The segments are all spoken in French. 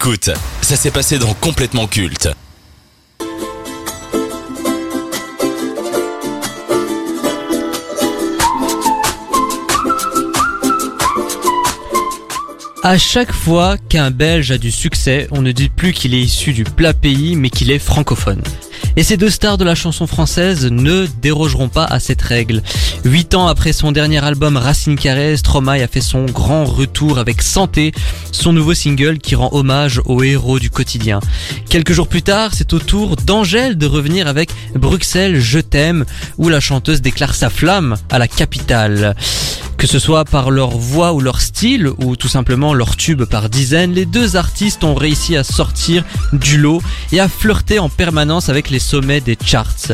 Écoute, ça s'est passé dans Complètement Culte. À chaque fois qu'un Belge a du succès, on ne dit plus qu'il est issu du plat pays, mais qu'il est francophone. Et ces deux stars de la chanson française ne dérogeront pas à cette règle. Huit ans après son dernier album Racine Carrée, Stromae a fait son grand retour avec Santé, son nouveau single qui rend hommage aux héros du quotidien. Quelques jours plus tard, c'est au tour d'Angèle de revenir avec Bruxelles, Je t'aime, où la chanteuse déclare sa flamme à la capitale. Que ce soit par leur voix ou leur style, ou tout simplement leur tube par dizaines, les deux artistes ont réussi à sortir du lot et à flirter en permanence avec les sommets des charts.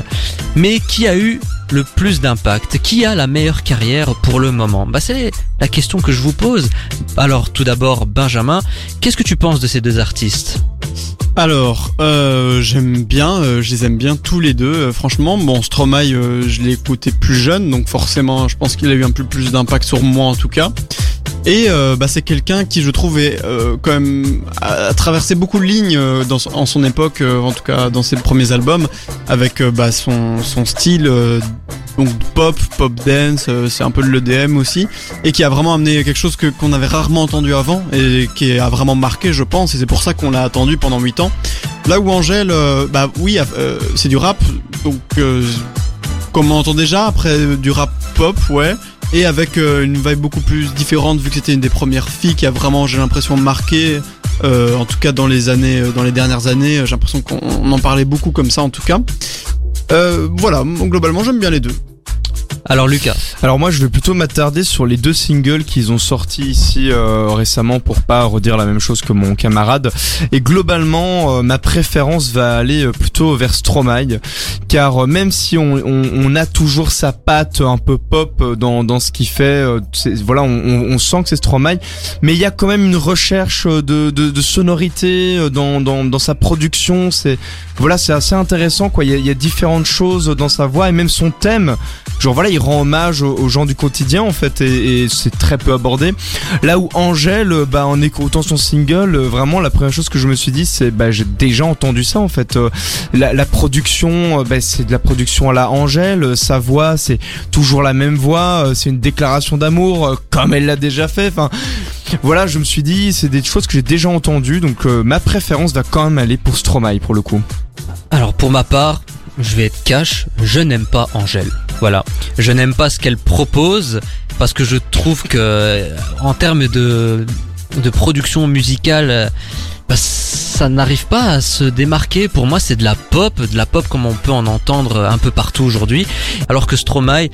Mais qui a eu le plus d'impact? Qui a la meilleure carrière pour le moment? Bah c'est la question que je vous pose. Alors tout d'abord Benjamin, qu'est-ce que tu penses de ces deux artistes? Alors, euh, j'aime bien, euh, je les aime bien tous les deux. euh, franchement, bon, Stromae, je l'ai écouté plus jeune, donc forcément, je pense qu'il a eu un peu plus d'impact sur moi en tout cas. Et bah, c'est quelqu'un qui, je trouve, est quand même a, traversé beaucoup de lignes dans, en son époque, en tout cas dans ses premiers albums, avec bah, son style. Donc pop, pop dance, euh, c'est un peu de l'EDM aussi, et qui a vraiment amené quelque chose que qu'on avait rarement entendu avant et qui a vraiment marqué, je pense, et c'est pour ça qu'on l'a attendu pendant 8 ans. Là où Angèle, euh, bah oui, euh, c'est du rap, donc euh, comme on entend déjà, après euh, du rap pop, ouais, et avec une vibe beaucoup plus différente vu que c'était une des premières filles qui a vraiment, j'ai l'impression, marqué. en tout cas dans les années, dans les dernières années, j'ai l'impression qu'on on en parlait beaucoup comme ça en tout cas. Euh, voilà, globalement j'aime bien les deux. Alors Lucas, Alors moi je vais plutôt m'attarder sur les deux singles qu'ils ont sortis ici euh, récemment pour pas redire la même chose que mon camarade. Et globalement euh, ma préférence va aller euh, plutôt vers Stromae car euh, même si on, on, on a toujours sa patte un peu pop euh, dans, dans ce qu'il fait, voilà on, on, sent que c'est Stromae, mais il y a quand même une recherche de, de, de sonorité dans, dans, dans sa production. C'est voilà c'est assez intéressant quoi. Il y, a, il y a différentes choses dans sa voix et même son thème. Genre voilà, il rend hommage aux, gens du quotidien en fait et, c'est très peu abordé. Là où Angèle, bah en écoutant son single, euh, vraiment la première chose que je me suis dit c'est bah j'ai déjà entendu ça en fait. Euh, La, production, euh, bah, c'est de la production à la Angèle, sa voix c'est toujours la même voix, c'est une déclaration d'amour comme elle l'a déjà fait. Enfin voilà, je me suis dit c'est des choses que j'ai déjà entendues donc ma préférence va quand même aller pour Stromae pour le coup. alors pour ma part, je vais être cash, je n'aime pas Angèle. Voilà, je n'aime pas ce qu'elle propose parce que je trouve que euh, en termes de de production musicale euh, bah, ça n'arrive pas à se démarquer. Pour moi, c'est de la pop, de la pop comme on peut en entendre un peu partout aujourd'hui. Alors que Stromae,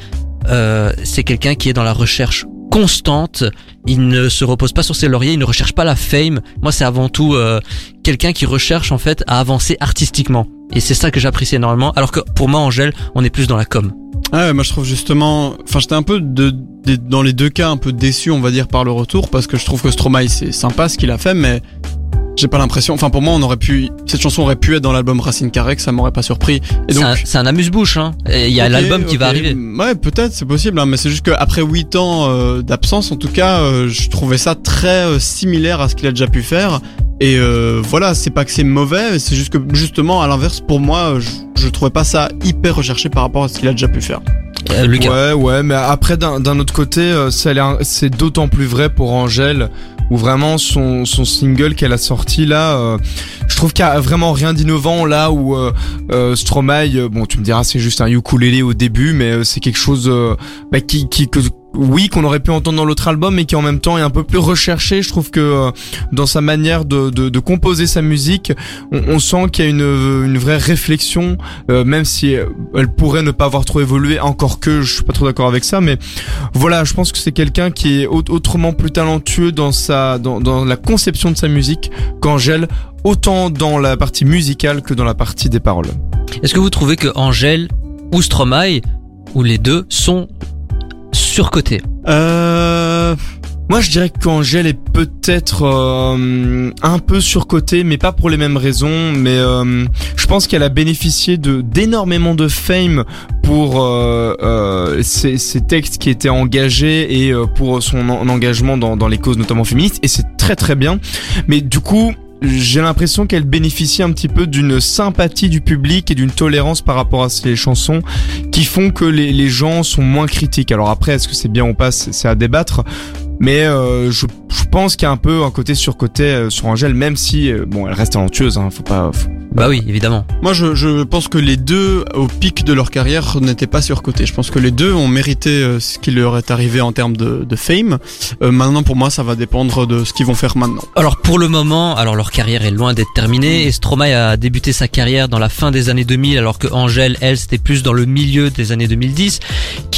euh, c'est quelqu'un qui est dans la recherche constante. Il ne se repose pas sur ses lauriers, il ne recherche pas la fame. Moi, c'est avant tout euh, quelqu'un qui recherche en fait à avancer artistiquement. Et c'est ça que j'apprécie énormément. Alors que pour moi, Angèle, on est plus dans la com. Ah ouais, moi je trouve justement, enfin j'étais un peu de, de- dans les deux cas un peu déçu on va dire par le retour parce que je trouve que Stromae c'est sympa ce qu'il a fait mais j'ai pas l'impression, enfin pour moi on aurait pu, cette chanson aurait pu être dans l'album Racine Carré que ça m'aurait pas surpris et C'est donc un, c'est un amuse-bouche. Hein. Et Il y a l'album qui va arriver. Ouais, peut-être, c'est possible, hein, mais c'est juste qu'après 8 ans euh, d'absence, en tout cas, euh, je trouvais ça très euh, similaire à ce qu'il a déjà pu faire. Et euh, voilà, c'est pas que c'est mauvais, c'est juste que justement, à l'inverse, pour moi, euh, je, je trouvais pas ça hyper recherché par rapport à ce qu'il a déjà pu faire. Euh, Lucas. Ouais, ouais, mais après d'un d'un autre côté, euh, c'est d'autant plus vrai pour Angèle, où vraiment son, son single qu'elle a sorti là, euh, je trouve qu'il y a vraiment rien d'innovant là où euh, euh, Stromae, bon tu me diras c'est juste un ukulélé au début, mais euh, c'est quelque chose euh, bah, qui, qui que, oui qu'on aurait pu entendre dans l'autre album, mais qui en même temps est un peu plus recherché. Je trouve que euh, dans sa manière de, de, de composer sa musique, on, on sent qu'il y a une, une vraie réflexion, euh, même si elle pourrait ne pas avoir trop évolué, encore que je suis pas trop d'accord avec ça, mais voilà, je pense que c'est quelqu'un qui est au- autrement plus talentueux dans sa dans, dans la conception de sa musique qu'Angèle, autant dans la partie musicale que dans la partie des paroles. Est-ce que vous trouvez que Angèle ou Stromae, ou les deux, sont Euh... Moi, je dirais qu'Angèle est peut-être euh, un peu surcotée, mais pas pour les mêmes raisons. Mais euh, je pense qu'elle a bénéficié d'énormément de fame pour euh, euh, ses, ses textes qui étaient engagés et euh, pour son en- engagement dans, dans les causes notamment féministes. Et c'est très très bien. Mais du coup, j'ai l'impression qu'elle bénéficie un petit peu d'une sympathie du public et d'une tolérance par rapport à ces chansons qui font que les, gens sont moins critiques. Alors après, est-ce que c'est bien ou pas, c'est à débattre. Mais euh, je, pense qu'il y a un peu un côté surcoté euh, sur Angèle, même si euh, bon, elle reste talentueuse. Hein, faut pas. Bah oui, évidemment. Moi, je, je pense que les deux, au pic de leur carrière, n'étaient pas surcotés. Je pense que les deux ont mérité euh, ce qui leur est arrivé en termes de, de fame. Euh, maintenant, pour moi, ça va dépendre de ce qu'ils vont faire maintenant. Alors pour le moment, alors leur carrière est loin d'être terminée et Stromae a débuté sa carrière dans la fin des années 2000 alors que Angèle, elle, c'était plus dans le milieu des années 2010.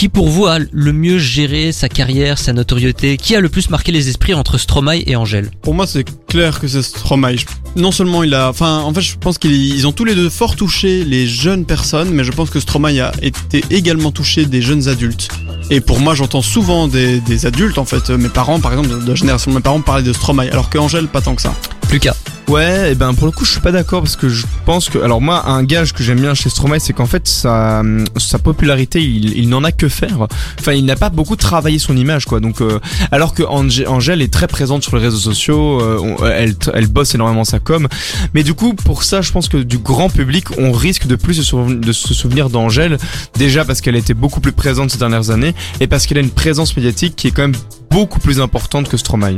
Qui pour vous a le mieux géré sa carrière, sa notoriété Qui a le plus marqué les esprits entre Stromae et Angèle? Pour moi, c'est clair que c'est Stromae. Non seulement il a, enfin, en fait, je pense qu'ils ils ont tous les deux fort touché les jeunes personnes, mais je pense que Stromae a été également touché des jeunes adultes. Et pour moi, j'entends souvent des, des adultes, en fait, mes parents, par exemple, de, la génération de mes parents, parler de Stromae, alors que Angèle, pas tant que ça. Lucas. Ouais, et ben pour le coup, je suis pas d'accord parce que je pense que, alors moi, un gage que j'aime bien chez Stromae, c'est qu'en fait sa sa popularité, il, il n'en a que faire. Enfin, il n'a pas beaucoup travaillé son image, quoi. Donc, euh, alors que Angèle est très présente sur les réseaux sociaux, euh, on- elle elle bosse énormément sa com. Mais du coup, pour ça, je pense que du grand public, on risque de plus de se souvenir d'Angèle, déjà parce qu'elle était beaucoup plus présente ces dernières années et parce qu'elle a une présence médiatique qui est quand même beaucoup plus importante que Stromae.